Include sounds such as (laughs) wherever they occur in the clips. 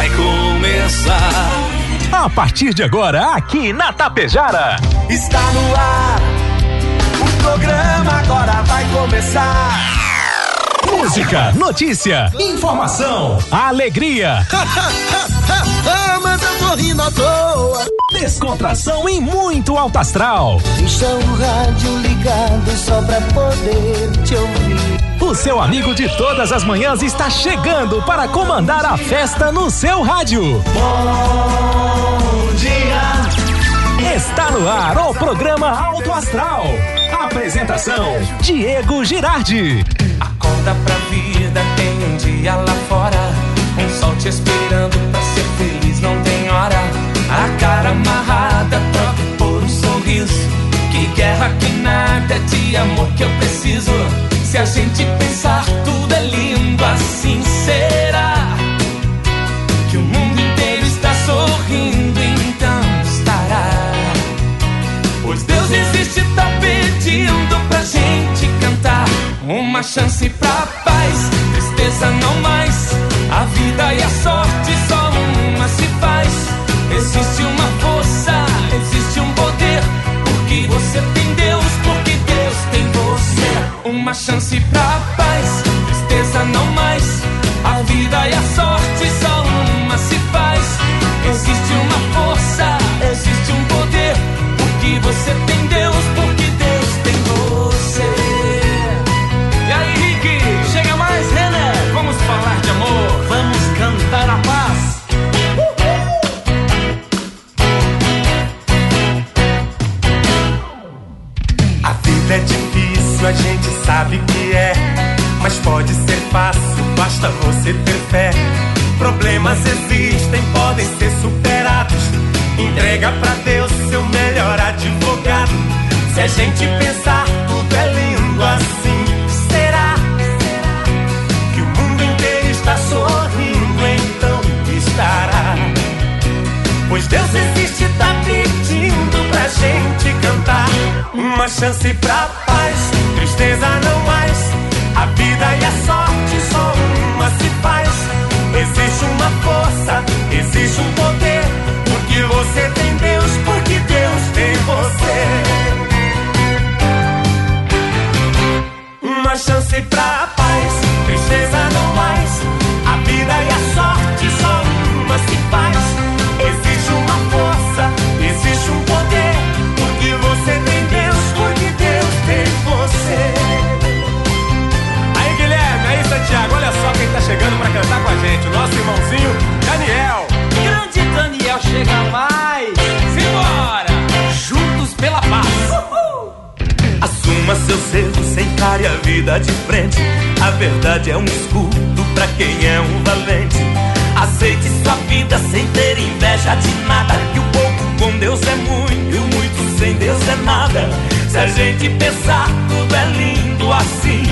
vai começar. A partir de agora, aqui na Tapejara. Está no ar. O programa agora vai começar. Música, notícia, informação, alegria. (laughs) (laughs) Tô rindo à toa. Descontração e muito alto astral. Deixa o rádio ligado só pra poder te ouvir. O seu amigo de todas as manhãs está chegando para comandar a festa no seu rádio. Bom dia. Está no ar o programa Alto Astral. Apresentação: Diego Girardi. Acorda pra vida, tem um dia lá fora. Um sol te esperando pra A cara amarrada, troca por um sorriso. Que guerra que nada de amor que eu preciso. Se a gente pensar, tudo é lindo assim será. Que o mundo inteiro está sorrindo, então estará. Pois Deus existe, tá pedindo pra gente cantar. Uma chance pra paz, tristeza não mais. A vida e a sorte Existe uma força, existe um poder. Porque você tem Deus, porque Deus tem você. Uma chance pra paz, tristeza não mais. A vida e a sorte só uma se faz. Existe uma força, existe um poder. Porque você tem gente pensar, tudo é lindo assim. Será que o mundo inteiro está sorrindo? Então estará. Pois Deus existe, tá pedindo pra gente cantar. Uma chance pra pra Assuma seus erros, encare a vida de frente. A verdade é um escudo pra quem é um valente. Aceite sua vida sem ter inveja de nada. Que o pouco com Deus é muito e o muito sem Deus é nada. Se a gente pensar, tudo é lindo assim.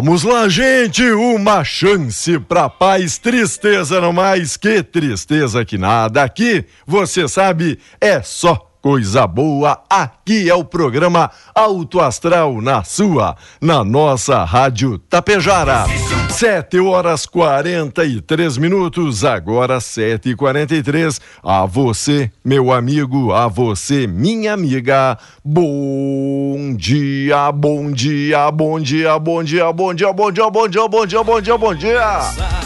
Vamos lá, gente, uma chance pra paz, tristeza não mais, que tristeza que nada. Aqui, você sabe, é só coisa boa. Aqui é o programa Alto Astral na sua, na nossa Rádio Tapejara. Sete horas quarenta e três minutos, agora sete e quarenta e três. A você, meu amigo, a você, minha amiga, bom dia, bom dia, bom dia, bom dia, bom dia, bom dia, bom dia, bom dia, bom dia, bom dia.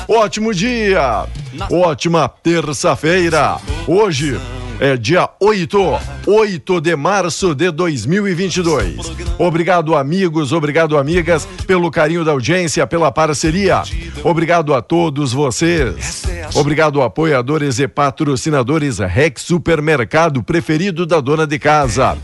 Ótimo dia, ótima terça-feira. Hoje é dia 8, 8 de março de 2022. Obrigado, amigos, obrigado, amigas, pelo carinho da audiência, pela parceria. Obrigado a todos vocês Obrigado, apoiadores e patrocinadores Rex Supermercado, preferido da dona de casa.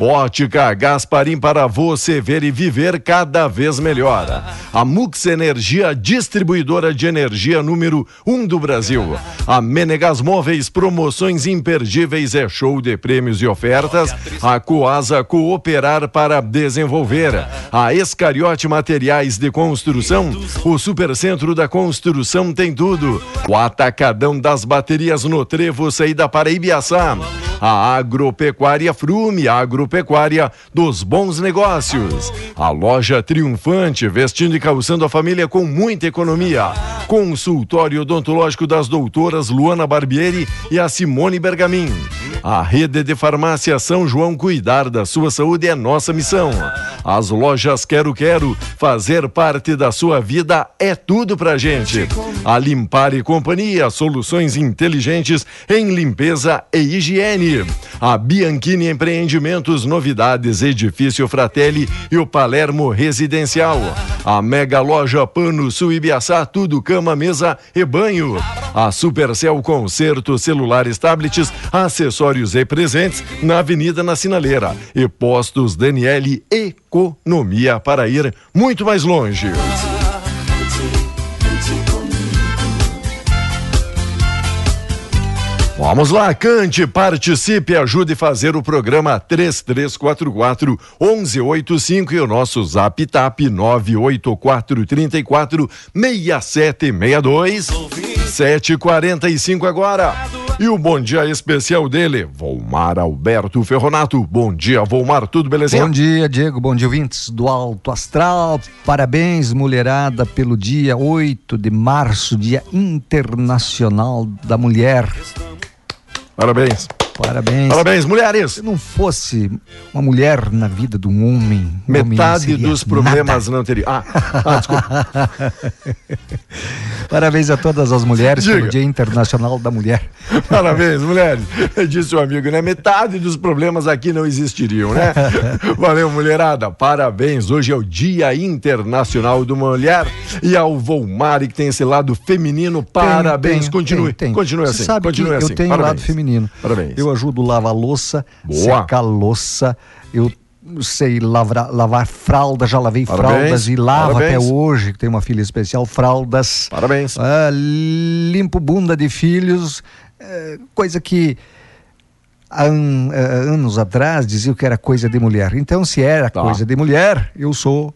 Ótica Gasparim para você ver e viver cada vez melhor. A Mux Energia, distribuidora de energia número 1 um do Brasil. A Menegas Móveis, promoções imperdíveis é show de prêmios e ofertas. A Coasa Cooperar para desenvolver. A Escariote Materiais de Construção, o Supercentro da Construção tem tudo. O Atacadão das Baterias no Trevo, saída para Ibiaçá. A Agropecuária Frume, Agropecuária dos Bons Negócios. A loja triunfante, vestindo e calçando a família com muita economia. Consultório odontológico das doutoras Luana Barbieri e a Simone Bergamin. A rede de farmácia São João cuidar da sua saúde é nossa missão. As lojas Quero Quero fazer parte da sua vida é tudo pra gente. A Limpar e Companhia, soluções inteligentes em limpeza e higiene. A Bianchini Empreendimentos, novidades, Edifício Fratelli e o Palermo Residencial. A Mega Loja Pano Sul Ibiaçá, tudo cama, mesa e banho. A Supercell Concerto, celulares, tablets, acessórios e presentes na Avenida na Sinaleira. E Postos Daniele Economia para ir muito mais longe. Vamos lá, cante, participe, ajude a fazer o programa 3344 1185 e o nosso zap tap 984 34 6762 745 agora. E o bom dia especial dele, Volmar Alberto Ferronato. Bom dia, Volmar, tudo belezinha? Bom dia, Diego, bom dia, ouvintes do Alto Astral. Parabéns, mulherada, pelo dia 8 de março, Dia Internacional da Mulher. Parabéns. Parabéns. Parabéns, mulheres. Se não fosse uma mulher na vida de um homem, metade homem dos problemas nada. não teria. Ah, ah desculpa. (laughs) Parabéns a todas as mulheres Diga. pelo Dia Internacional da Mulher. (laughs) Parabéns, mulheres. Disse o amigo, né? Metade dos problemas aqui não existiriam, né? (laughs) Valeu, mulherada. Parabéns. Hoje é o Dia Internacional da Mulher e ao Volmari que tem esse lado feminino. Parabéns. Tem, continue. Tem, tem. Continue assim. Você sabe continue que assim. Eu tenho Parabéns. lado feminino. Parabéns. Eu ajudo a lavar louça, Boa. secar louça, eu sei lavar, lavar fraldas, já lavei Parabéns. fraldas e lavo Parabéns. até hoje, que tem uma filha especial, fraldas. Parabéns. Ah, limpo bunda de filhos, é, coisa que an, é, anos atrás diziam que era coisa de mulher. Então, se era tá. coisa de mulher, eu sou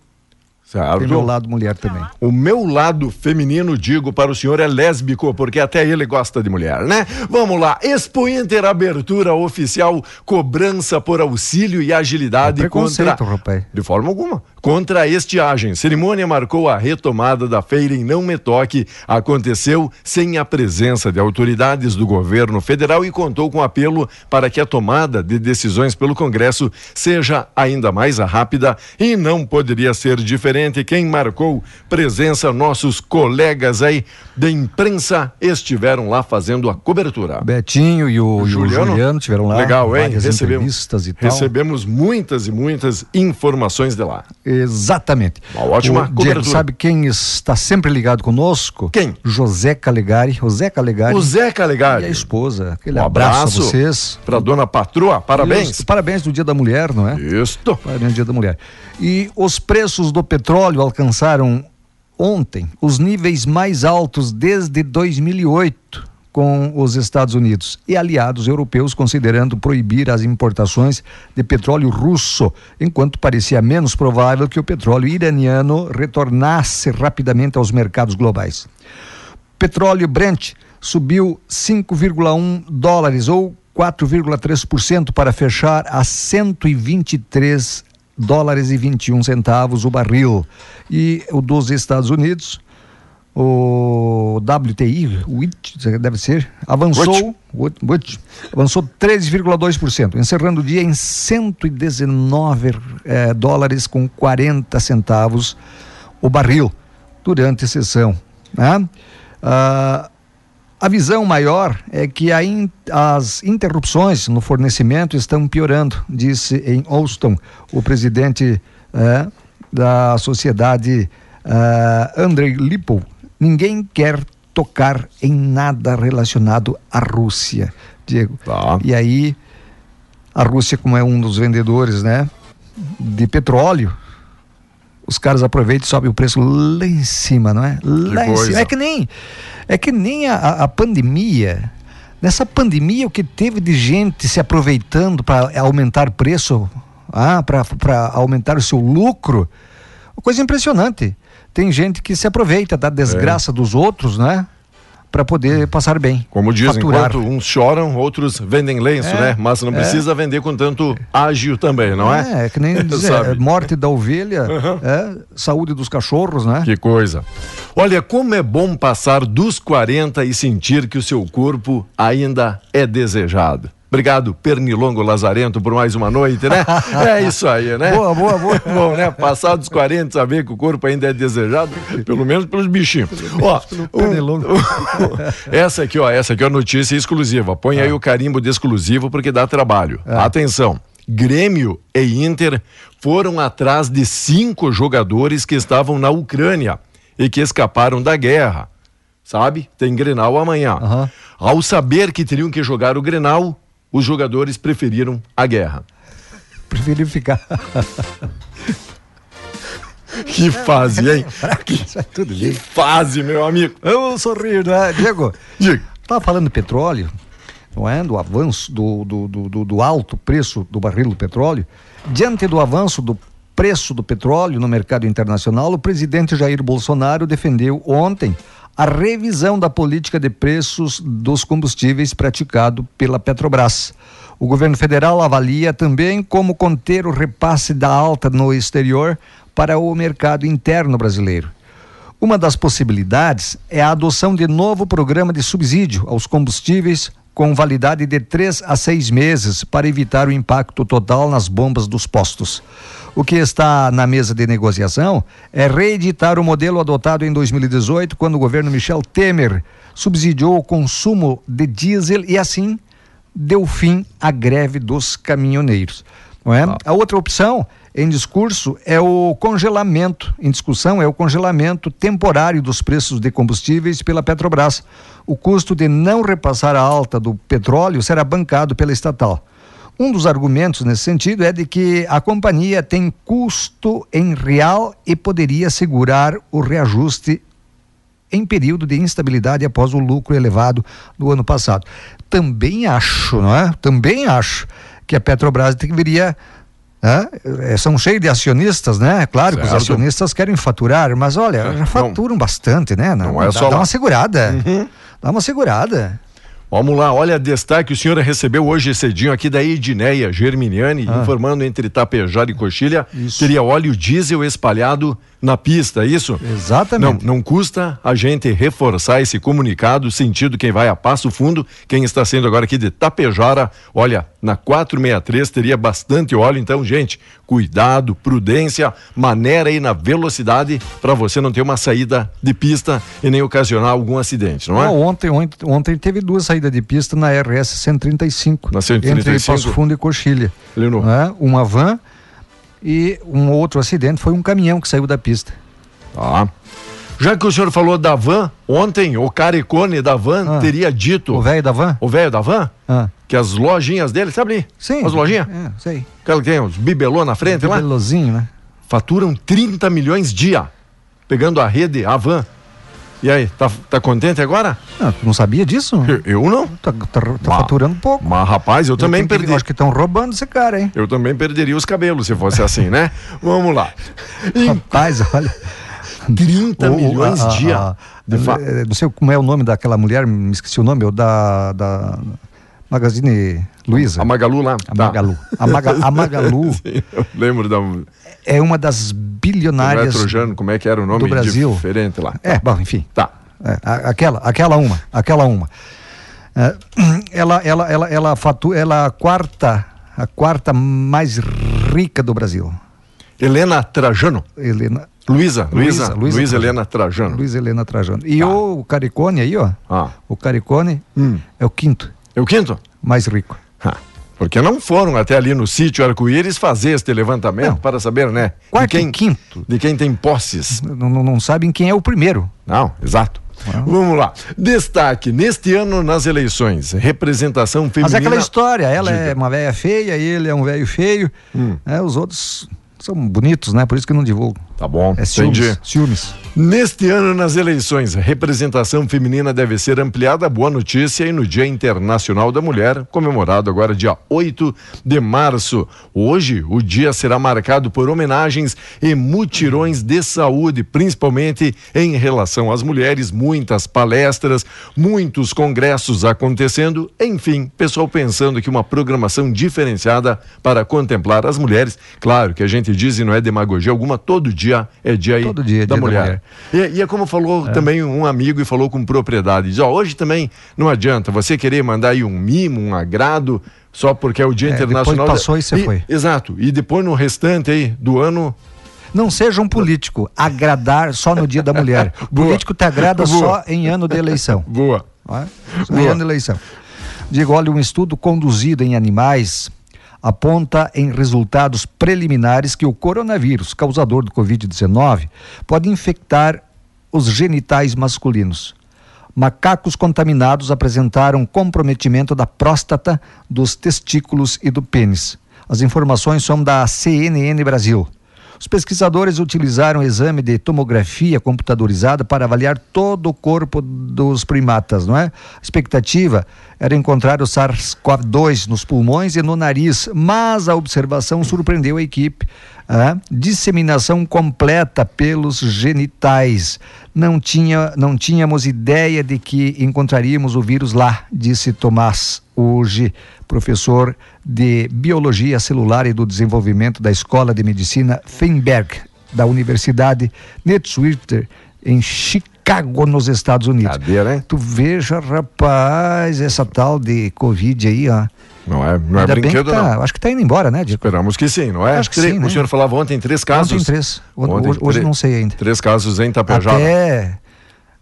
Certo. Tem meu lado mulher também. O meu lado feminino, digo para o senhor, é lésbico, porque até ele gosta de mulher, né? Vamos lá. Expo Inter, abertura oficial, cobrança por auxílio e agilidade é contra. Rapaz. De forma alguma. Contra a estiagem. Cerimônia marcou a retomada da feira em Não Me Toque. Aconteceu sem a presença de autoridades do governo federal e contou com apelo para que a tomada de decisões pelo Congresso seja ainda mais rápida e não poderia ser diferente quem marcou presença, nossos colegas aí da imprensa estiveram lá fazendo a cobertura. Betinho e o, Juliano, e o Juliano tiveram lá. Legal, hein? Recebemos, recebemos muitas e muitas informações de lá. Exatamente. Uma ótima o, cobertura. Diego, sabe quem está sempre ligado conosco? Quem? José Calegari. José Calegari. O Zé Calegari. E a esposa. Aquele um abraço, abraço a vocês. Para dona patroa, parabéns. Isso, parabéns no Dia da Mulher, não é? Isso. Parabéns no Dia da Mulher. E os preços do petróleo alcançaram ontem os níveis mais altos desde 2008 com os Estados Unidos e aliados europeus considerando proibir as importações de petróleo russo, enquanto parecia menos provável que o petróleo iraniano retornasse rapidamente aos mercados globais. Petróleo Brent subiu 5,1 dólares ou 4,3% para fechar a 123 dólares e 21 centavos o barril. E o dos Estados Unidos, o WTI, o WIT, deve ser, avançou, avançou 13,2%, encerrando o dia em 119 eh, dólares com 40 centavos o barril durante a sessão. Né? Ah, a visão maior é que in, as interrupções no fornecimento estão piorando, disse em Austin o presidente é, da sociedade é, Andrei Lippo. Ninguém quer tocar em nada relacionado à Rússia, Diego. Tá. E aí, a Rússia, como é um dos vendedores, né, de petróleo, os caras aproveitam e sobem o preço lá em cima, não é? Lá em cima. É que nem, é que nem a, a- a pandemia. Nessa pandemia, o que teve de gente se aproveitando para aumentar preço, ah, para aumentar o seu lucro, uma coisa impressionante. Tem gente que se aproveita da desgraça dos outros, né? Para poder passar bem. Como dizem, faturar. enquanto uns choram, outros vendem lenço, É, né? Mas não é. precisa vender com tanto ágil também, não é? É, é que nem (laughs) dizer, é, morte da ovelha, é, saúde dos cachorros, né? Que coisa. Olha, como é bom passar dos 40 e sentir que o seu corpo ainda é desejado. Obrigado, Pernilongo Lazarento, por mais uma noite, né? (laughs) É isso aí, né? Boa, boa, boa. (laughs) Bom, né? Passar dos 40, saber que o corpo ainda é desejado, pelo menos pelos bichinhos. Ó, pernilongo. (laughs) essa aqui, ó, essa aqui é a notícia exclusiva. Põe Ah. aí o carimbo de exclusivo porque dá trabalho. É. Atenção. Grêmio e Inter foram atrás de cinco jogadores que estavam na Ucrânia e que escaparam da guerra. Sabe? Tem Grenal amanhã. Aham. Ao saber que teriam que jogar o Grenal, os jogadores preferiram a guerra. Preferi ficar. (laughs) Que fase, hein? (laughs) Isso é tudo bem. Fase, meu amigo. Eu sorrir, né? Diego, Diga. Estava falando de petróleo, não é? Do avanço, do, do, do, do- do alto preço do barril do petróleo. Diante do avanço do preço do petróleo no mercado internacional, o presidente Jair Bolsonaro defendeu ontem a revisão da política de preços dos combustíveis praticado pela Petrobras. O governo federal avalia também como conter o repasse da alta no exterior para o mercado interno brasileiro. Uma das possibilidades é a adoção de novo programa de subsídio aos combustíveis com validade de três a seis meses para evitar o impacto total nas bombas dos postos. O que está na mesa de negociação é reeditar o modelo adotado em 2018, quando o governo Michel Temer subsidiou o consumo de diesel e assim deu fim à greve dos caminhoneiros. Não é? A outra opção em discurso é o congelamento, em discussão é o congelamento temporário dos preços de combustíveis pela Petrobras. O custo de não repassar a alta do petróleo será bancado pela estatal. Um dos argumentos nesse sentido é de que a companhia tem custo em real e poderia segurar o reajuste em período de instabilidade após o lucro elevado do ano passado. Também acho, não é? Também acho que a Petrobras deveria. Eh, São cheios de acionistas, né? Claro que os Certo. acionistas querem faturar, mas olha, já faturam bastante, né? não é dá, só dá lá. Uhum. uma segurada. Dá uma segurada. Vamos lá, olha, destaque, o senhor recebeu hoje cedinho aqui da Edneia Germiniani, informando entre Tapejar e Coxilha, Ah. Isso. teria óleo diesel espalhado na pista, é isso? Não, Exatamente. não custa a gente reforçar esse comunicado, sentido quem vai a Passo Fundo, quem está sendo agora aqui de Tapejara, olha, na 463 teria bastante óleo, então, gente, cuidado, prudência, maneira aí na velocidade para você não ter uma saída de pista e nem ocasionar algum acidente, não é? Ó, ontem, ontem, ontem teve duas saídas de pista na RS 135. Na 135? Entre Passo Fundo e Coxilha. Né? Uma van e um outro acidente foi um caminhão que saiu da pista. Tá. Já que o senhor falou da van, ontem o caricone da van Ah. teria dito, O velho da van? o velho da van, Ah, que as lojinhas dele, sabe ali? sim. As lojinhas? É, sei. Aquela que tem os bibelô na frente lá, Belozinho, né? faturam 30 milhões dia, pegando a rede, a van. E aí, tá, tá contente agora? Ah, tu não sabia disso? Eu, eu não. Tá, tá- tá Mas- faturando pouco. Mas rapaz, eu, também tenho que- perdi. Acho que estão roubando esse cara, hein? Eu também perderia os cabelos se fosse assim, né? (laughs) Vamos lá. Rapaz, olha. 30 O- o- milhões a- a- dia. a- de fa- eh, Não sei como é o nome daquela mulher, me esqueci o nome, o da, da Magazine Luiza. A Magalu lá. A tá. Magalu. A, Maga- a Magalu (laughs) Sim, eu lembro da é uma das bilionárias Metrojano, como é que era o nome do Brasil. diferente lá. É, bom, enfim. Tá. É, aquela, aquela uma, aquela uma. É, (clears throat) ela, ela, ela, ela fatura, ela é a quarta, a quarta mais rica do Brasil. Helena Trajano. Helena, Luísa, Luísa, Luísa, Luísa Luísa. Helena Trajano. Luiz Helena Trajano. E Tá. o Caricone aí, ó. Ah, O Caricone Hum. é o quinto é o quinto? mais rico. Ah, porque não foram até ali no sítio Arco-Íris fazer este levantamento Não. para saber, né? Quarto de quem, e quinto. De quem tem posses. Não, não, não sabem quem é o primeiro. Não, exato. Vamos lá. Destaque, neste ano nas eleições, representação feminina... Mas é aquela história, ela Diga. é uma velha feia, ele é um velho feio, hum. né, os outros são bonitos, né? Por isso que não divulgam. Tá bom, é ciúmes, entendi. Ciúmes. Neste ano, nas eleições, a representação feminina deve ser ampliada. Boa notícia. E no Dia Internacional da Mulher, comemorado agora dia 8 de março. Hoje, o dia será marcado por homenagens e mutirões de saúde, principalmente em relação às mulheres. Muitas palestras, muitos congressos acontecendo. Enfim, pessoal pensando que uma programação diferenciada para contemplar as mulheres. Claro que a gente diz e não é demagogia alguma, todo dia é dia, todo dia, é da dia mulher. Da mulher. E, e é como falou é. também um amigo e falou com propriedade. Diz, ó, hoje também não adianta você querer mandar aí um mimo, um agrado, só porque é o Dia é, Internacional. Depois passou e você foi. Exato. E depois no restante aí do ano não seja um político, agradar só no dia da mulher. (laughs) O político te agrada Boa. só em ano de eleição. Boa. É? Só Boa. em ano de eleição. Digo, olha, um estudo conduzido em animais aponta em resultados preliminares que o coronavírus, causador do Covid-19, pode infectar os genitais masculinos. Macacos contaminados apresentaram comprometimento da próstata, dos testículos e do pênis. As informações são da CNN Brasil. Os pesquisadores utilizaram exame de tomografia computadorizada para avaliar todo o corpo dos primatas, não é? A expectativa era encontrar o SARS-CoV-2 nos pulmões e no nariz, mas a observação surpreendeu a equipe. A disseminação completa pelos genitais. Não, tinha, não tínhamos ideia de que encontraríamos o vírus lá, disse Tomás hoje professor de Biologia Celular e do Desenvolvimento da Escola de Medicina Feinberg, da Universidade Netwister, em Chicago, nos Estados Unidos. Cadeira, hein? Tu veja, rapaz, essa tal de Covid aí, ó. Não é, não é brinquedo, tá, não. Acho que está indo embora, né, Diego? Esperamos que sim, não é? Acho que sim, O né? senhor falava ontem três casos. Ontem três. Ontem, hoje, hoje não sei ainda. Três casos em Tapejara. Até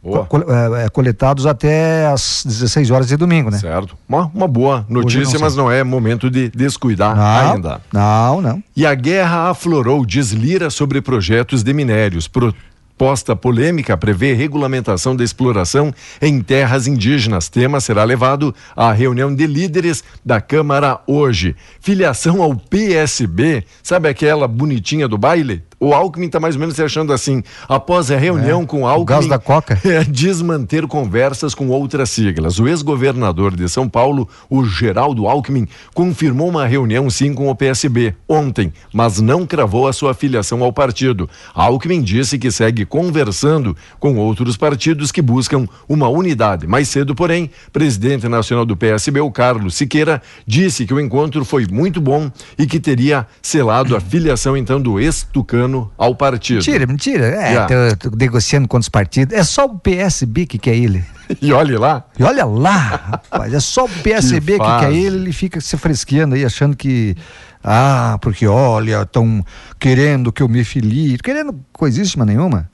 é, é, coletados até às 16 horas de domingo, né? Certo. Uma, uma boa notícia, não mas não é momento de descuidar não, ainda. Não, não. E a guerra aflorou, diz Lira sobre projetos de minérios. Pro Proposta polêmica prevê regulamentação da exploração em terras indígenas. Tema será levado à reunião de líderes da Câmara hoje. Filiação ao PSB, sabe aquela bonitinha do baile? O Alckmin está mais ou menos se achando assim. Após a reunião é, com o Alckmin. O gás da Coca? (laughs) É, diz manter conversas com outras siglas. O ex-governador de São Paulo, o Geraldo Alckmin, confirmou uma reunião sim com o PSB ontem, mas não cravou a sua filiação ao partido. Alckmin disse que segue conversando com outros partidos que buscam uma unidade. Mais cedo, porém, presidente nacional do PSB, o Carlos Siqueira, disse que o encontro foi muito bom e que teria selado a filiação então do ex-tucano ao partido. Mentira, mentira. É, yeah. tô, tô negociando com os partidos. É só o PSB que quer ele. (laughs) E olha lá. E olha lá, rapaz. É só o PSB que, que quer ele, ele fica se fresqueando aí, achando que. Ah, porque olha, estão querendo que eu me filie. Querendo coisíssima nenhuma.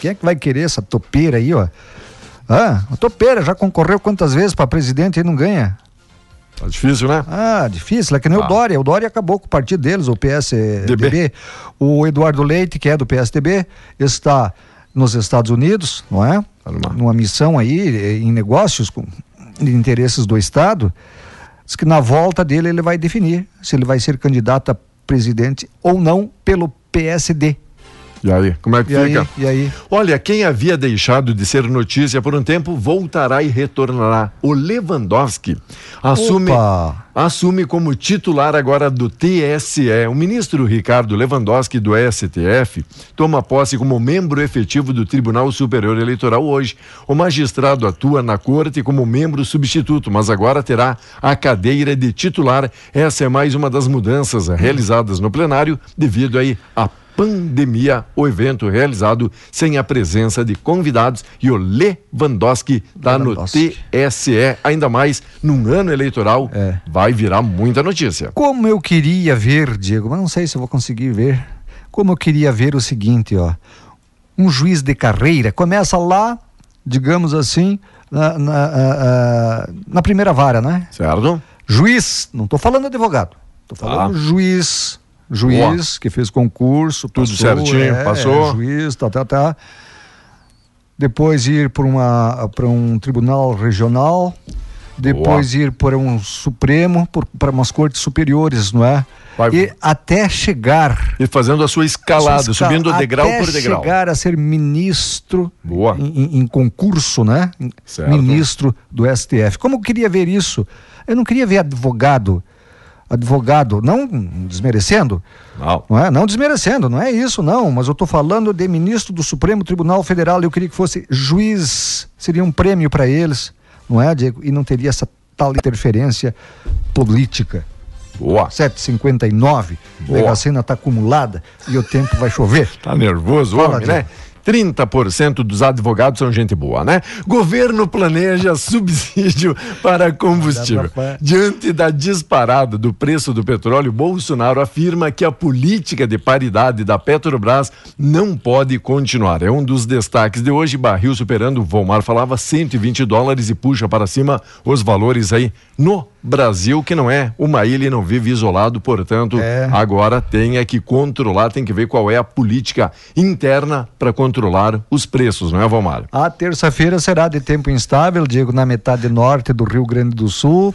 Quem é que vai querer essa topeira aí, ó? Ah, a topeira já concorreu quantas vezes para presidente e não ganha? Tá difícil, né? Ah, difícil. É que nem ah. o Dória. O Dória acabou com o partido deles, o PSDB. O Eduardo Leite, que é do PSDB, está nos Estados Unidos, não é? Tá numa missão aí em negócios com interesses do Estado. Diz que na volta dele ele vai definir se ele vai ser candidato a presidente ou não pelo PSD. E aí, como é que e fica? Aí, e aí? Olha, quem havia deixado de ser notícia por um tempo voltará e retornará. O Lewandowski assume, assume como titular agora do TSE. O ministro Ricardo Lewandowski do STF toma posse como membro efetivo do Tribunal Superior Eleitoral hoje. O magistrado atua na corte como membro substituto, mas agora terá a cadeira de titular. Essa é mais uma das mudanças realizadas no plenário devido aí à pandemia, o evento realizado sem a presença de convidados e o Lewandowski está no TSE, ainda mais num ano eleitoral, é. vai virar muita notícia. Como eu queria ver, Diego, mas não sei se eu vou conseguir ver, como eu queria ver o seguinte, ó, um juiz de carreira começa lá, digamos assim, na, na, na primeira vara, né? Certo. Juiz, não estou falando advogado, estou falando ah. juiz juiz Boa. que fez concurso, tudo passou, certinho, é, passou. juiz, tá, tá, tá. depois ir para uma para um tribunal regional, depois Boa. ir para um supremo, para umas cortes superiores, não é? Vai. E até chegar. E fazendo a sua escalada, sua subindo degrau por degrau. Até chegar a ser ministro Boa. Em, em concurso, né? Certo. Ministro do STF. Como eu queria ver isso? Eu não queria ver advogado advogado, não desmerecendo, não. não é? Não desmerecendo, não é isso, não, mas eu estou falando de ministro do Supremo Tribunal Federal, eu queria que fosse juiz, seria um prêmio para eles, não é, Diego? E não teria essa tal interferência política. Boa. 7h59, a Mega Sena está acumulada e o tempo vai chover. Tá nervoso, Fala, homem, né? 30% dos advogados são gente boa, né? Governo planeja (laughs) subsídio para combustível. Diante da disparada do preço do petróleo, Bolsonaro afirma que a política de paridade da Petrobras não pode continuar. É um dos destaques de hoje. Barril superando, Volmar falava 120 dólares e puxa para cima os valores aí no Brasil, que não é uma ilha e não vive isolado, portanto, é. agora tem é que controlar, tem que ver qual é a política interna para controlar os preços, não é, Valmar? A terça-feira será de tempo instável, Diego, na metade norte do Rio Grande do Sul.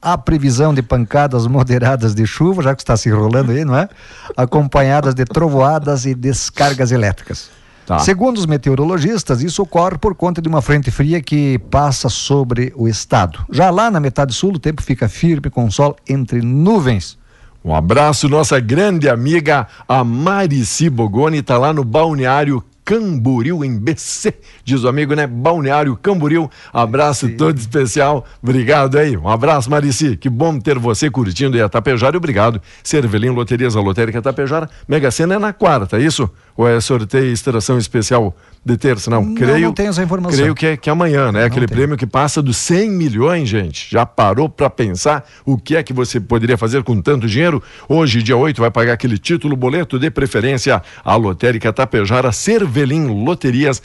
A previsão de pancadas moderadas de chuva, já que está se enrolando aí, não é? Acompanhadas de trovoadas e descargas elétricas. Tá. Segundo os meteorologistas, isso ocorre por conta de uma frente fria que passa sobre o estado. Já lá na metade sul, o tempo fica firme com sol entre nuvens. Um abraço, nossa grande amiga a Marici Bogoni, está lá no balneário Camboriú, em BC, diz o amigo, né? Balneário Camboriú. Abraço Sim. todo especial. Obrigado aí. Um abraço, Marici. Que bom ter você curtindo aí a Tapejara. Obrigado. Cervelim Loterias, a Lotérica Tapejara. Mega Sena é na quarta, é isso? Ou é sorteio e extração especial de terça? Não, não creio. Não tenho essa informação. Creio que é, que é amanhã, né? Não Aquele prêmio que passa dos 100 milhões, gente. Já parou para pensar o que é que você poderia fazer com tanto dinheiro? Hoje, dia 8, vai pagar aquele título, boleto de preferência. A Lotérica Tapejara, Cervelim Loterias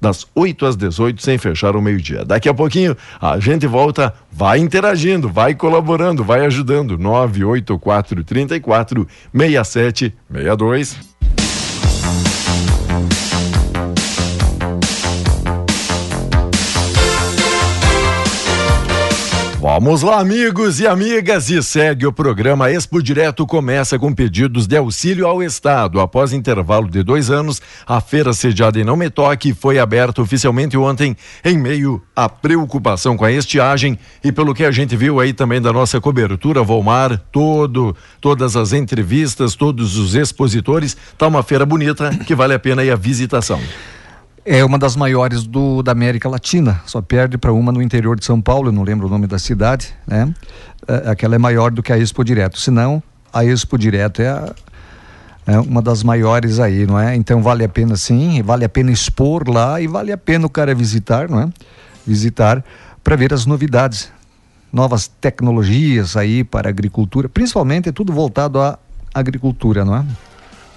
das 8 às 18, sem fechar o meio-dia. Daqui a pouquinho a gente volta, vai interagindo, vai colaborando, vai ajudando. 984 34 6762. Vamos lá, amigos e amigas, e segue o programa Expo Direto começa com pedidos de auxílio ao Estado. Após intervalo de dois anos, a feira sediada em Não Me Toque foi aberta oficialmente ontem, em meio à preocupação com a estiagem e pelo que a gente viu aí também da nossa cobertura, Volmar, todo, todas as entrevistas, todos os expositores, tá uma feira bonita que vale a pena aí a visitação. É uma das maiores do, da América Latina, só perde para uma no interior de São Paulo, eu não lembro o nome da cidade, né? É, aquela é maior do que a Expo Direto, senão a Expo Direto é, a, é uma das maiores aí, não é? Então vale a pena sim, vale a pena expor lá e vale a pena o cara visitar, não é? Visitar para ver as novidades, novas tecnologias aí para a agricultura, principalmente é tudo voltado à agricultura, não é?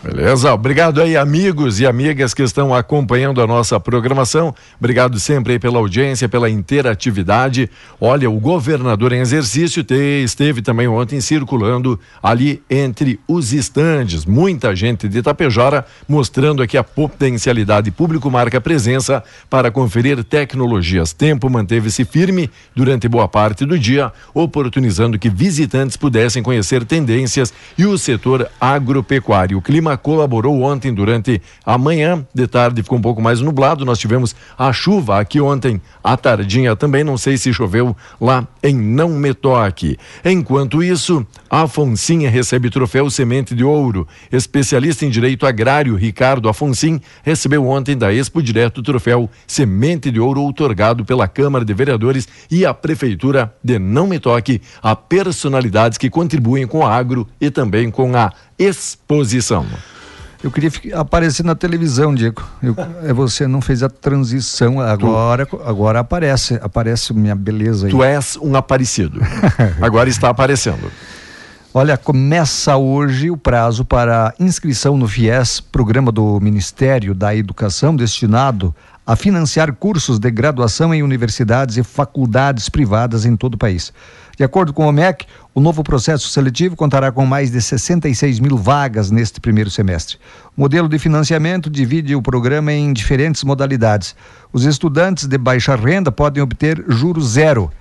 Beleza, obrigado aí amigos e amigas que estão acompanhando a nossa programação. Obrigado sempre pela audiência, pela interatividade. Olha, o governador em exercício te, esteve também ontem circulando ali entre os estandes. Muita gente de Itapejara mostrando aqui a potencialidade público marca presença para conferir tecnologias. Tempo manteve-se firme durante boa parte do dia, oportunizando que visitantes pudessem conhecer tendências e o setor agropecuário. O clima colaborou ontem durante a manhã, de tarde ficou um pouco mais nublado. Nós tivemos a chuva aqui ontem à tardinha também. Não sei se choveu lá em Não Metoque. Enquanto isso, Afonsinha recebe troféu Semente de Ouro. Especialista em direito agrário Ricardo Afonsin recebeu ontem da Expo Direto o troféu Semente de Ouro outorgado pela Câmara de Vereadores e a Prefeitura de Não Metoque a personalidades que contribuem com o agro e também com a exposição. Eu queria aparecer na televisão, Diego. Eu, é, você não fez a transição, agora, agora aparece, aparece minha beleza aí. Tu és um aparecido. (laughs) agora está aparecendo. Olha, começa hoje o prazo para inscrição no FIES, programa do Ministério da Educação destinado a financiar cursos de graduação em universidades e faculdades privadas em todo o país. De acordo com o MEC, o novo processo seletivo contará com mais de 66 mil vagas neste primeiro semestre. O modelo de financiamento divide o programa em diferentes modalidades. Os estudantes de baixa renda podem obter juros zero.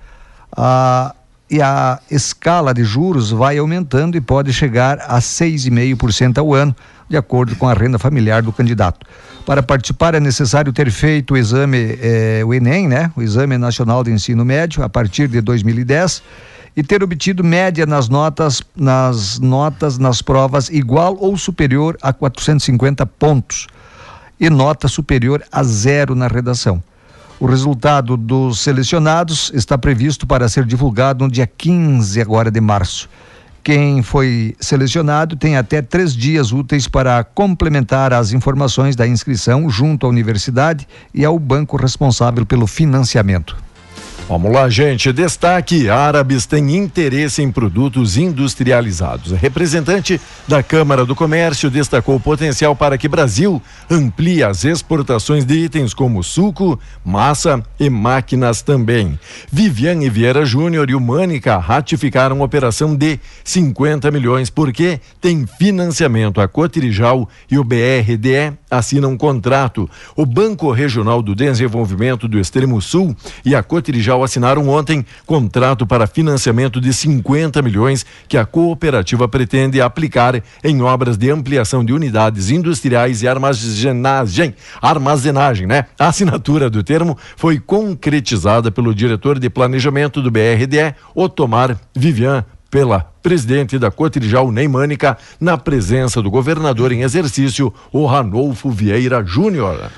Ah, e a escala de juros vai aumentando e pode chegar a 6,5% ao ano, de acordo com a renda familiar do candidato. Para participar é necessário ter feito o exame, eh, o Enem, né? O Exame Nacional de Ensino Médio, a partir de 2010 e ter obtido média nas notas, nas notas nas provas igual ou superior a 450 pontos e nota superior a zero na redação. O resultado dos selecionados está previsto para ser divulgado no dia 15 agora de março. Quem foi selecionado tem até três dias úteis para complementar as informações da inscrição junto à universidade e ao banco responsável pelo financiamento. Vamos lá, gente. Destaque: árabes têm interesse em produtos industrializados. O representante da Câmara do Comércio destacou o potencial para que Brasil amplie as exportações de itens como suco, massa e máquinas também. Viviane Vieira Júnior e o Mânica ratificaram operação de 50 milhões porque tem financiamento. A Cotirijal e o BRDE assinam um contrato. O Banco Regional do Desenvolvimento do Extremo Sul e a Cotirijal assinaram ontem contrato para financiamento de 50 milhões que a cooperativa pretende aplicar em obras de ampliação de unidades industriais e armazenagem. Armazenagem, né? A assinatura do termo foi concretizada pelo diretor de planejamento do BRDE, Otomar Vivian pela presidente da Cotrijal Neimânica, na presença do governador em exercício, o Ranolfo Vieira Júnior.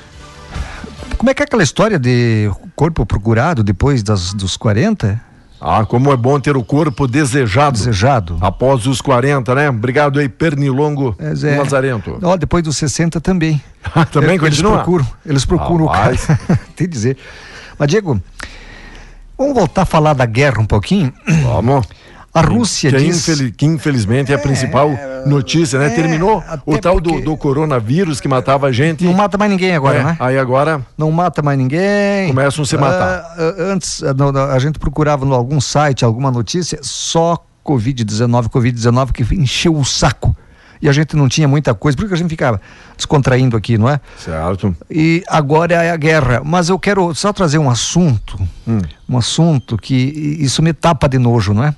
Como é que é aquela história de corpo procurado depois das, dos 40? Ah, como é bom ter o corpo desejado. Desejado. Após os 40, né? Obrigado aí, Pernilongo é. Lazarento. Ó, depois dos 60 também. (laughs) também eles continua? Procuram, eles procuram Rapaz. o cara. (laughs) Tem que dizer. Mas, Diego, vamos voltar a falar da guerra um pouquinho? Vamos. A Rússia que, diz... infel- que infelizmente é a principal notícia, né? é, Terminou o tal do, porque- do coronavírus que matava a gente. Não mata mais ninguém agora, É, né? Aí agora Não mata mais ninguém. Começam a se matar. Ah, ah, antes, ah, a gente procurava em algum site, alguma notícia, só Covid-19, Covid-19 que encheu o saco. E a gente não tinha muita coisa, por isso que a gente ficava descontraindo aqui, não é? Certo. E agora é a guerra. Mas eu quero só trazer um assunto, Hum. um assunto que isso me tapa de nojo, não é?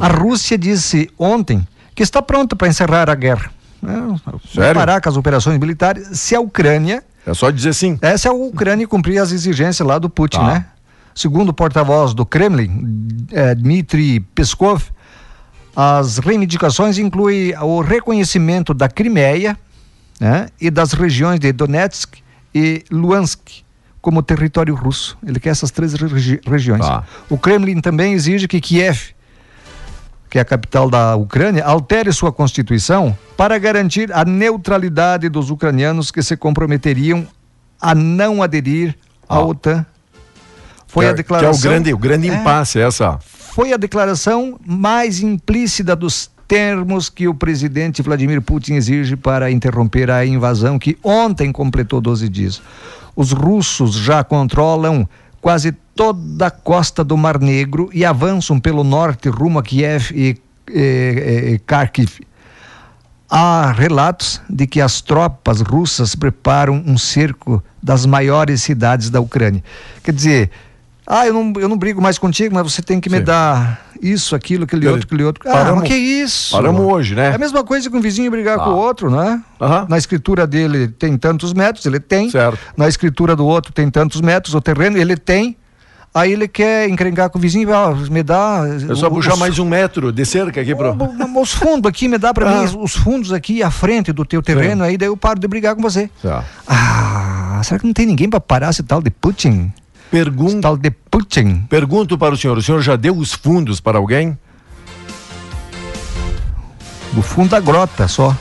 A Rússia disse ontem que está pronta para encerrar a guerra. né? Parar com as operações militares se a Ucrânia É só dizer sim. essa é a Ucrânia cumprir as exigências lá do Putin, Tá. né? Segundo o porta-voz do Kremlin, eh, Dmitry Peskov, as reivindicações incluem o reconhecimento da Crimeia né, e das regiões de Donetsk e Luhansk como território russo. Ele quer essas três regi- regiões. Tá. O Kremlin também exige que Kiev, que é a capital da Ucrânia, altere sua constituição para garantir a neutralidade dos ucranianos que se comprometeriam a não aderir à Ah. OTAN. Foi que, a é- declaração. Que é o grande, o grande É. impasse essa. Foi a declaração mais implícita dos termos que o presidente Vladimir Putin exige para interromper a invasão, que ontem completou 12 dias. Os russos já controlam quase toda a costa do Mar Negro e avançam pelo norte rumo a Kiev e, e, e Kharkiv. Há relatos de que as tropas russas preparam um cerco das maiores cidades da Ucrânia. Quer dizer, ah, eu não, eu não brigo mais contigo, mas você tem que me Sim. dar isso, aquilo, aquele outro, aquele outro. Ah, paramos- mas que isso? Paramos hoje, né? É a mesma coisa que um vizinho brigar Tá. com o outro, né? Aham. Na escritura dele tem tantos metros, ele tem. Certo. Na escritura do outro tem tantos metros, o terreno ele tem. Aí ele quer encrencar com o vizinho, ah, me dá. É só os- puxar mais um metro de cerca aqui o- Os fundos aqui, me dá pra Ah. mim os fundos aqui à frente do teu terreno, aí daí eu paro de brigar com você. Tá. Ah, será que não tem ninguém pra parar esse tal de Putin? Esse Pergunta, tal de Putin? pergunto para o senhor: o senhor já deu os fundos para alguém? O fundo da grota só.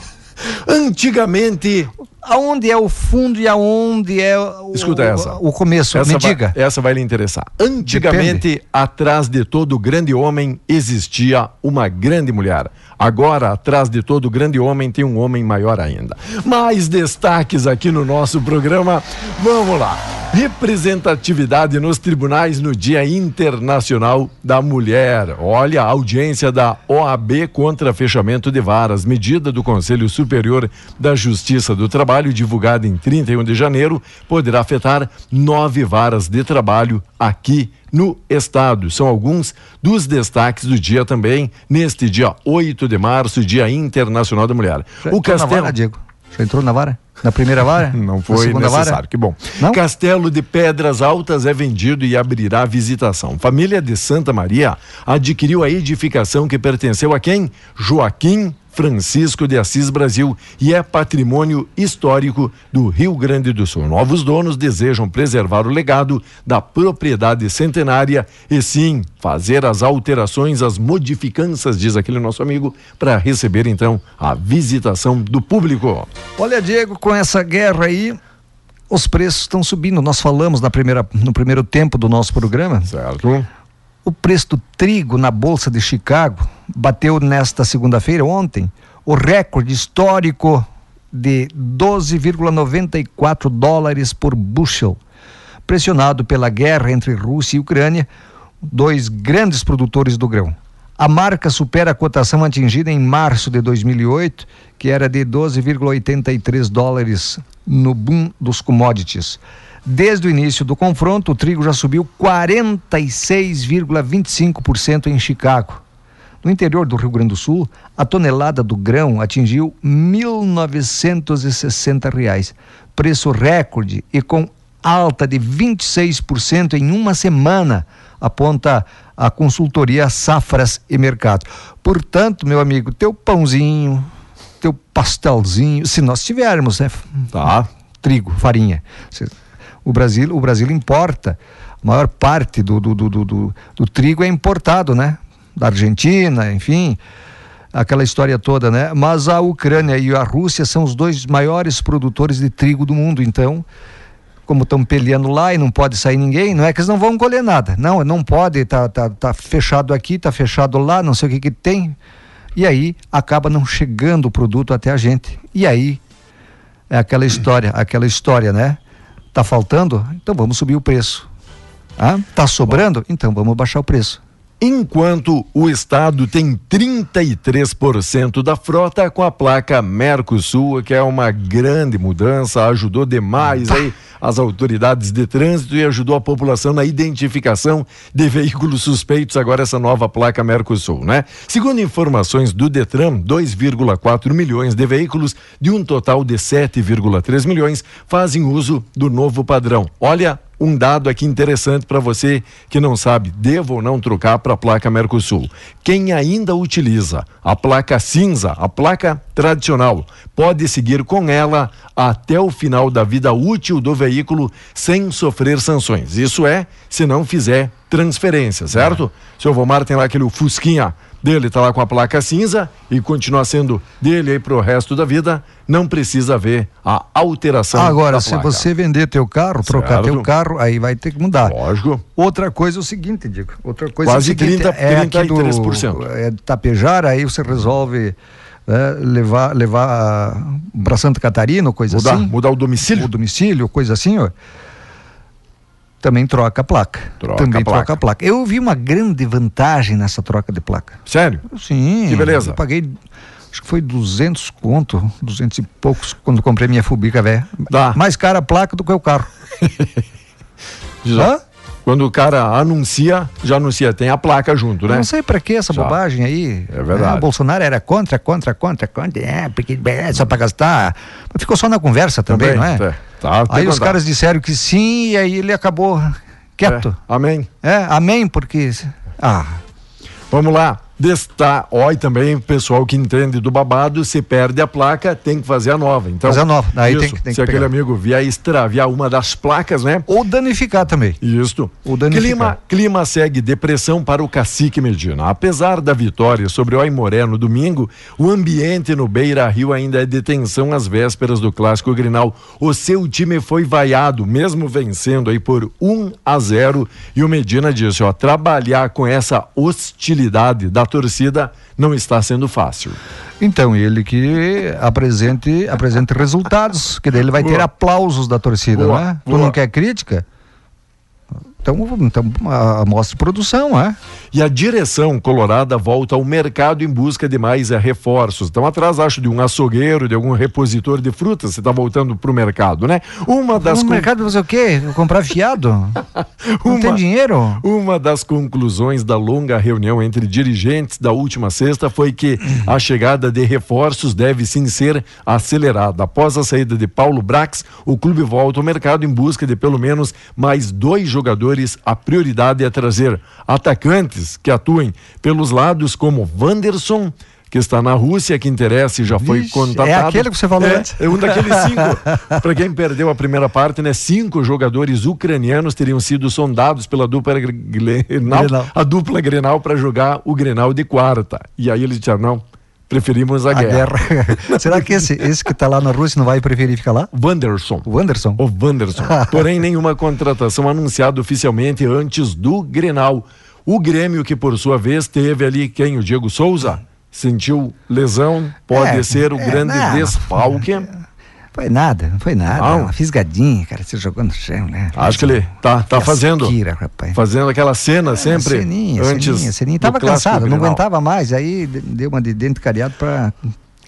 Antigamente. Aonde é o fundo e aonde é o, Escuta essa. o começo? Essa me vai, diga. essa vai lhe interessar. Antigamente, atrás de todo grande homem existia uma grande mulher. Agora, atrás de todo grande homem tem um homem maior ainda. Mais destaques aqui no nosso programa. Vamos lá. Representatividade nos tribunais no Dia Internacional da Mulher. Olha, a audiência da OAB contra fechamento de varas. Medida do Conselho Superior da Justiça do Trabalho, divulgada em 31 de janeiro, poderá afetar nove varas de trabalho aqui no estado. São alguns dos destaques do dia também, neste dia 8 de março, Dia Internacional da Mulher. Já o Castelo. Vara, Diego? Já entrou na vara? Na primeira vara? (laughs) Não foi necessário, vara? que bom. Não? Castelo de Pedras Altas é vendido e abrirá visitação. Família de Santa Maria adquiriu a edificação que pertenceu a quem? Joaquim Francisco de Assis Brasil e é patrimônio histórico do Rio Grande do Sul. Novos donos desejam preservar o legado da propriedade centenária e sim fazer as alterações, as modificâncias, diz aquele nosso amigo, para receber então a visitação do público. Olha, Diego, com essa guerra aí, os preços estão subindo. Nós falamos na primeira, no primeiro tempo do nosso programa. Certo o preço do trigo na Bolsa de Chicago bateu nesta segunda-feira, ontem, o recorde histórico de 12,94 dólares por bushel. Pressionado pela guerra entre Rússia e Ucrânia, dois grandes produtores do grão. A marca supera a cotação atingida em março de 2008, que era de 12,83 dólares no boom dos commodities. Desde o início do confronto, o trigo já subiu 46,25% em Chicago. No interior do Rio Grande do Sul, a tonelada do grão atingiu 1.960 reais, preço recorde e com alta de 26% em uma semana, aponta a consultoria Safras e Mercado. Portanto, meu amigo, teu pãozinho, teu pastelzinho, se nós tivermos, né? Tá. Trigo, farinha o Brasil, o Brasil importa. A maior parte do, do, do, do, do trigo é importado, né? Da Argentina, enfim aquela história toda, né? Mas a Ucrânia e a Rússia são os dois maiores produtores de trigo do mundo, então, como estão peleando lá e não pode sair ninguém, não é que eles não vão colher nada. Não, não pode, tá, tá, tá fechado aqui, tá fechado lá, não sei o que que tem. E aí acaba não chegando o produto até a gente. E aí é aquela história, aquela história, né? Está faltando? Então vamos subir o preço. Ah, tá sobrando? Então vamos baixar o preço. Enquanto o estado tem 33% da frota com a placa Mercosul, que é uma grande mudança, ajudou demais aí as autoridades de trânsito e ajudou a população na identificação de veículos suspeitos, agora essa nova placa Mercosul, né? Segundo informações do Detran, 2,4 milhões de veículos de um total de 7,3 milhões fazem uso do novo padrão. Olha, um dado aqui interessante para você que não sabe, devo ou não trocar para a placa Mercosul. Quem ainda utiliza a placa cinza, a placa tradicional, pode seguir com ela até o final da vida útil do veículo sem sofrer sanções. Isso é, se não fizer transferência, certo? É. Seu Vomar tem lá aquele Fusquinha dele está lá com a placa cinza e continua sendo dele aí para o resto da vida, não precisa ver a alteração. Agora, se você vender teu carro, trocar certo. teu carro, aí vai ter que mudar. Lógico. Outra coisa é o seguinte, Diego. Outra coisa Quase é o seguinte, 30, é 33%. Do, é Tapejar, aí você resolve é, levar levar para Santa Catarina, coisa mudar, assim. Mudar o domicílio. O domicílio, coisa assim, ó também troca a placa. Troca também a placa. troca a placa. Eu vi uma grande vantagem nessa troca de placa. Sério? Sim. Que beleza. Eu paguei, acho que foi 200 conto, 200 e poucos, quando comprei minha Fubica velha. Mais cara a placa do que o carro. (laughs) Já. Hã? Quando o cara anuncia, já anuncia, tem a placa junto, né? Eu não sei para que essa já. bobagem aí. É verdade. É, o Bolsonaro era contra, contra, contra, contra, é, porque é só para gastar. Ficou só na conversa também, também não é? é. Tá, aí os caras disseram que sim e aí ele acabou quieto. É, amém. É, amém, porque. Ah. Vamos lá. Desta, ó, e também pessoal que entende do babado, se perde a placa, tem que fazer a nova. Então, fazer a nova. Aí isso, tem que, tem se que aquele pegar. amigo vier extraviar uma das placas, né? Ou danificar também. Isso. Ou danificar. Clima, clima segue depressão para o cacique Medina. Apesar da vitória sobre o Aimoré no domingo, o ambiente no Beira Rio ainda é de tensão às vésperas do clássico Grinal. O seu time foi vaiado, mesmo vencendo aí por 1 a 0 e o Medina disse, ó, trabalhar com essa hostilidade da torcida não está sendo fácil. Então, ele que apresente, apresente resultados, que daí ele vai ter Boa. aplausos da torcida, Boa, né? Tu boa. não quer crítica? Então, então a, mostra produção, é? E a direção colorada volta ao mercado em busca de mais eh, reforços. Estão atrás, acho, de um açougueiro, de algum repositor de frutas. Você está voltando para o mercado, né? Uma das No con- mercado fazer o quê? Comprar fiado? (laughs) Não tem Uma- dinheiro? Uma das conclusões da longa reunião entre dirigentes da última sexta foi que a chegada de reforços deve sim ser acelerada. Após a saída de Paulo Brax, o clube volta ao mercado em busca de pelo menos mais dois jogadores. A prioridade é trazer atacantes que atuem pelos lados, como Wanderson. Que está na Rússia, que interessa e já foi Vixe, contatado. é aquele que você falou é, antes? É um daqueles (laughs) cinco. Para quem perdeu a primeira parte, né? Cinco jogadores ucranianos teriam sido sondados pela dupla Gre- Grenal, Grenal. a dupla Grenal para jogar o Grenal de quarta. E aí eles disseram, não, preferimos a, A guerra. guerra. (laughs) Será que esse, esse que está lá na Rússia não vai preferir ficar lá? Wanderson. O Anderson? O Wanderson. (laughs) Porém, nenhuma contratação anunciada oficialmente antes do Grenal. O Grêmio, que por sua vez teve ali quem? O Diego Souza? Sentiu lesão, pode É, ser o é, grande não. desfalque. Foi nada, não foi nada. Não. Uma fisgadinha, cara, você jogou no chão, né? Acho que ele tá, tá fazendo. Kira, rapaz. Fazendo aquela cena sempre Ceninha, antes. ceninha, ceninha. Tava cansado, não aguentava mais. Aí de- deu uma de dente cariado pra.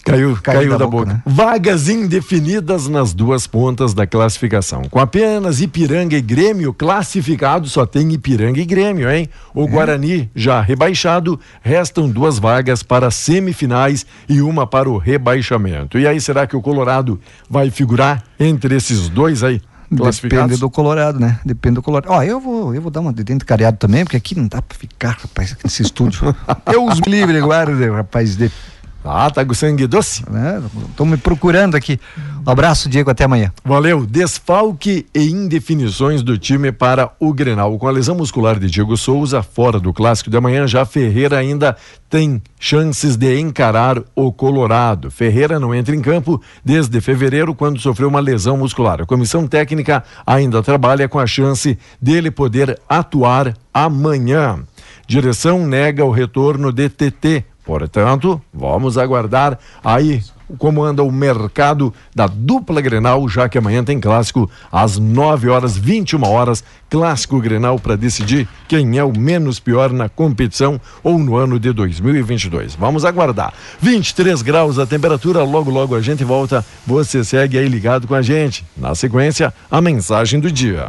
Caiu, Caiu caiu, da da, boca, boca. né? Vagas indefinidas nas duas pontas da classificação. Com apenas Ipiranga e Grêmio classificados, só tem Ipiranga e Grêmio, hein? É. O Guarani já rebaixado, restam duas vagas para semifinais e uma para o rebaixamento. E aí, será que o Colorado vai figurar entre esses dois aí? Depende do Colorado, né? Depende do Colorado. Ó, eu vou, eu vou dar uma de dente cariado também, porque aqui não dá pra ficar, rapaz, nesse estúdio. (laughs) Deus me livre, guarda, rapaz. De, Ah, tá com sangue doce? né? Tô me procurando aqui. Um abraço, Diego, até amanhã. Valeu. Desfalque e indefinições do time para o Grenal. Com a lesão muscular de Diego Souza, fora do clássico de amanhã, já Ferreira ainda tem chances de encarar o Colorado. Ferreira não entra em campo desde fevereiro, quando sofreu uma lesão muscular. A comissão técnica ainda trabalha com a chance dele poder atuar amanhã. Direção nega o retorno de TT. Portanto, vamos aguardar aí como anda o mercado da dupla Grenal, já que amanhã tem clássico às 9 horas, 21 horas, clássico Grenal para decidir quem é o menos pior na competição ou no ano de 2022. Vamos aguardar. 23 graus a temperatura, logo logo a gente volta. Você segue aí ligado com a gente. Na sequência, a mensagem do dia.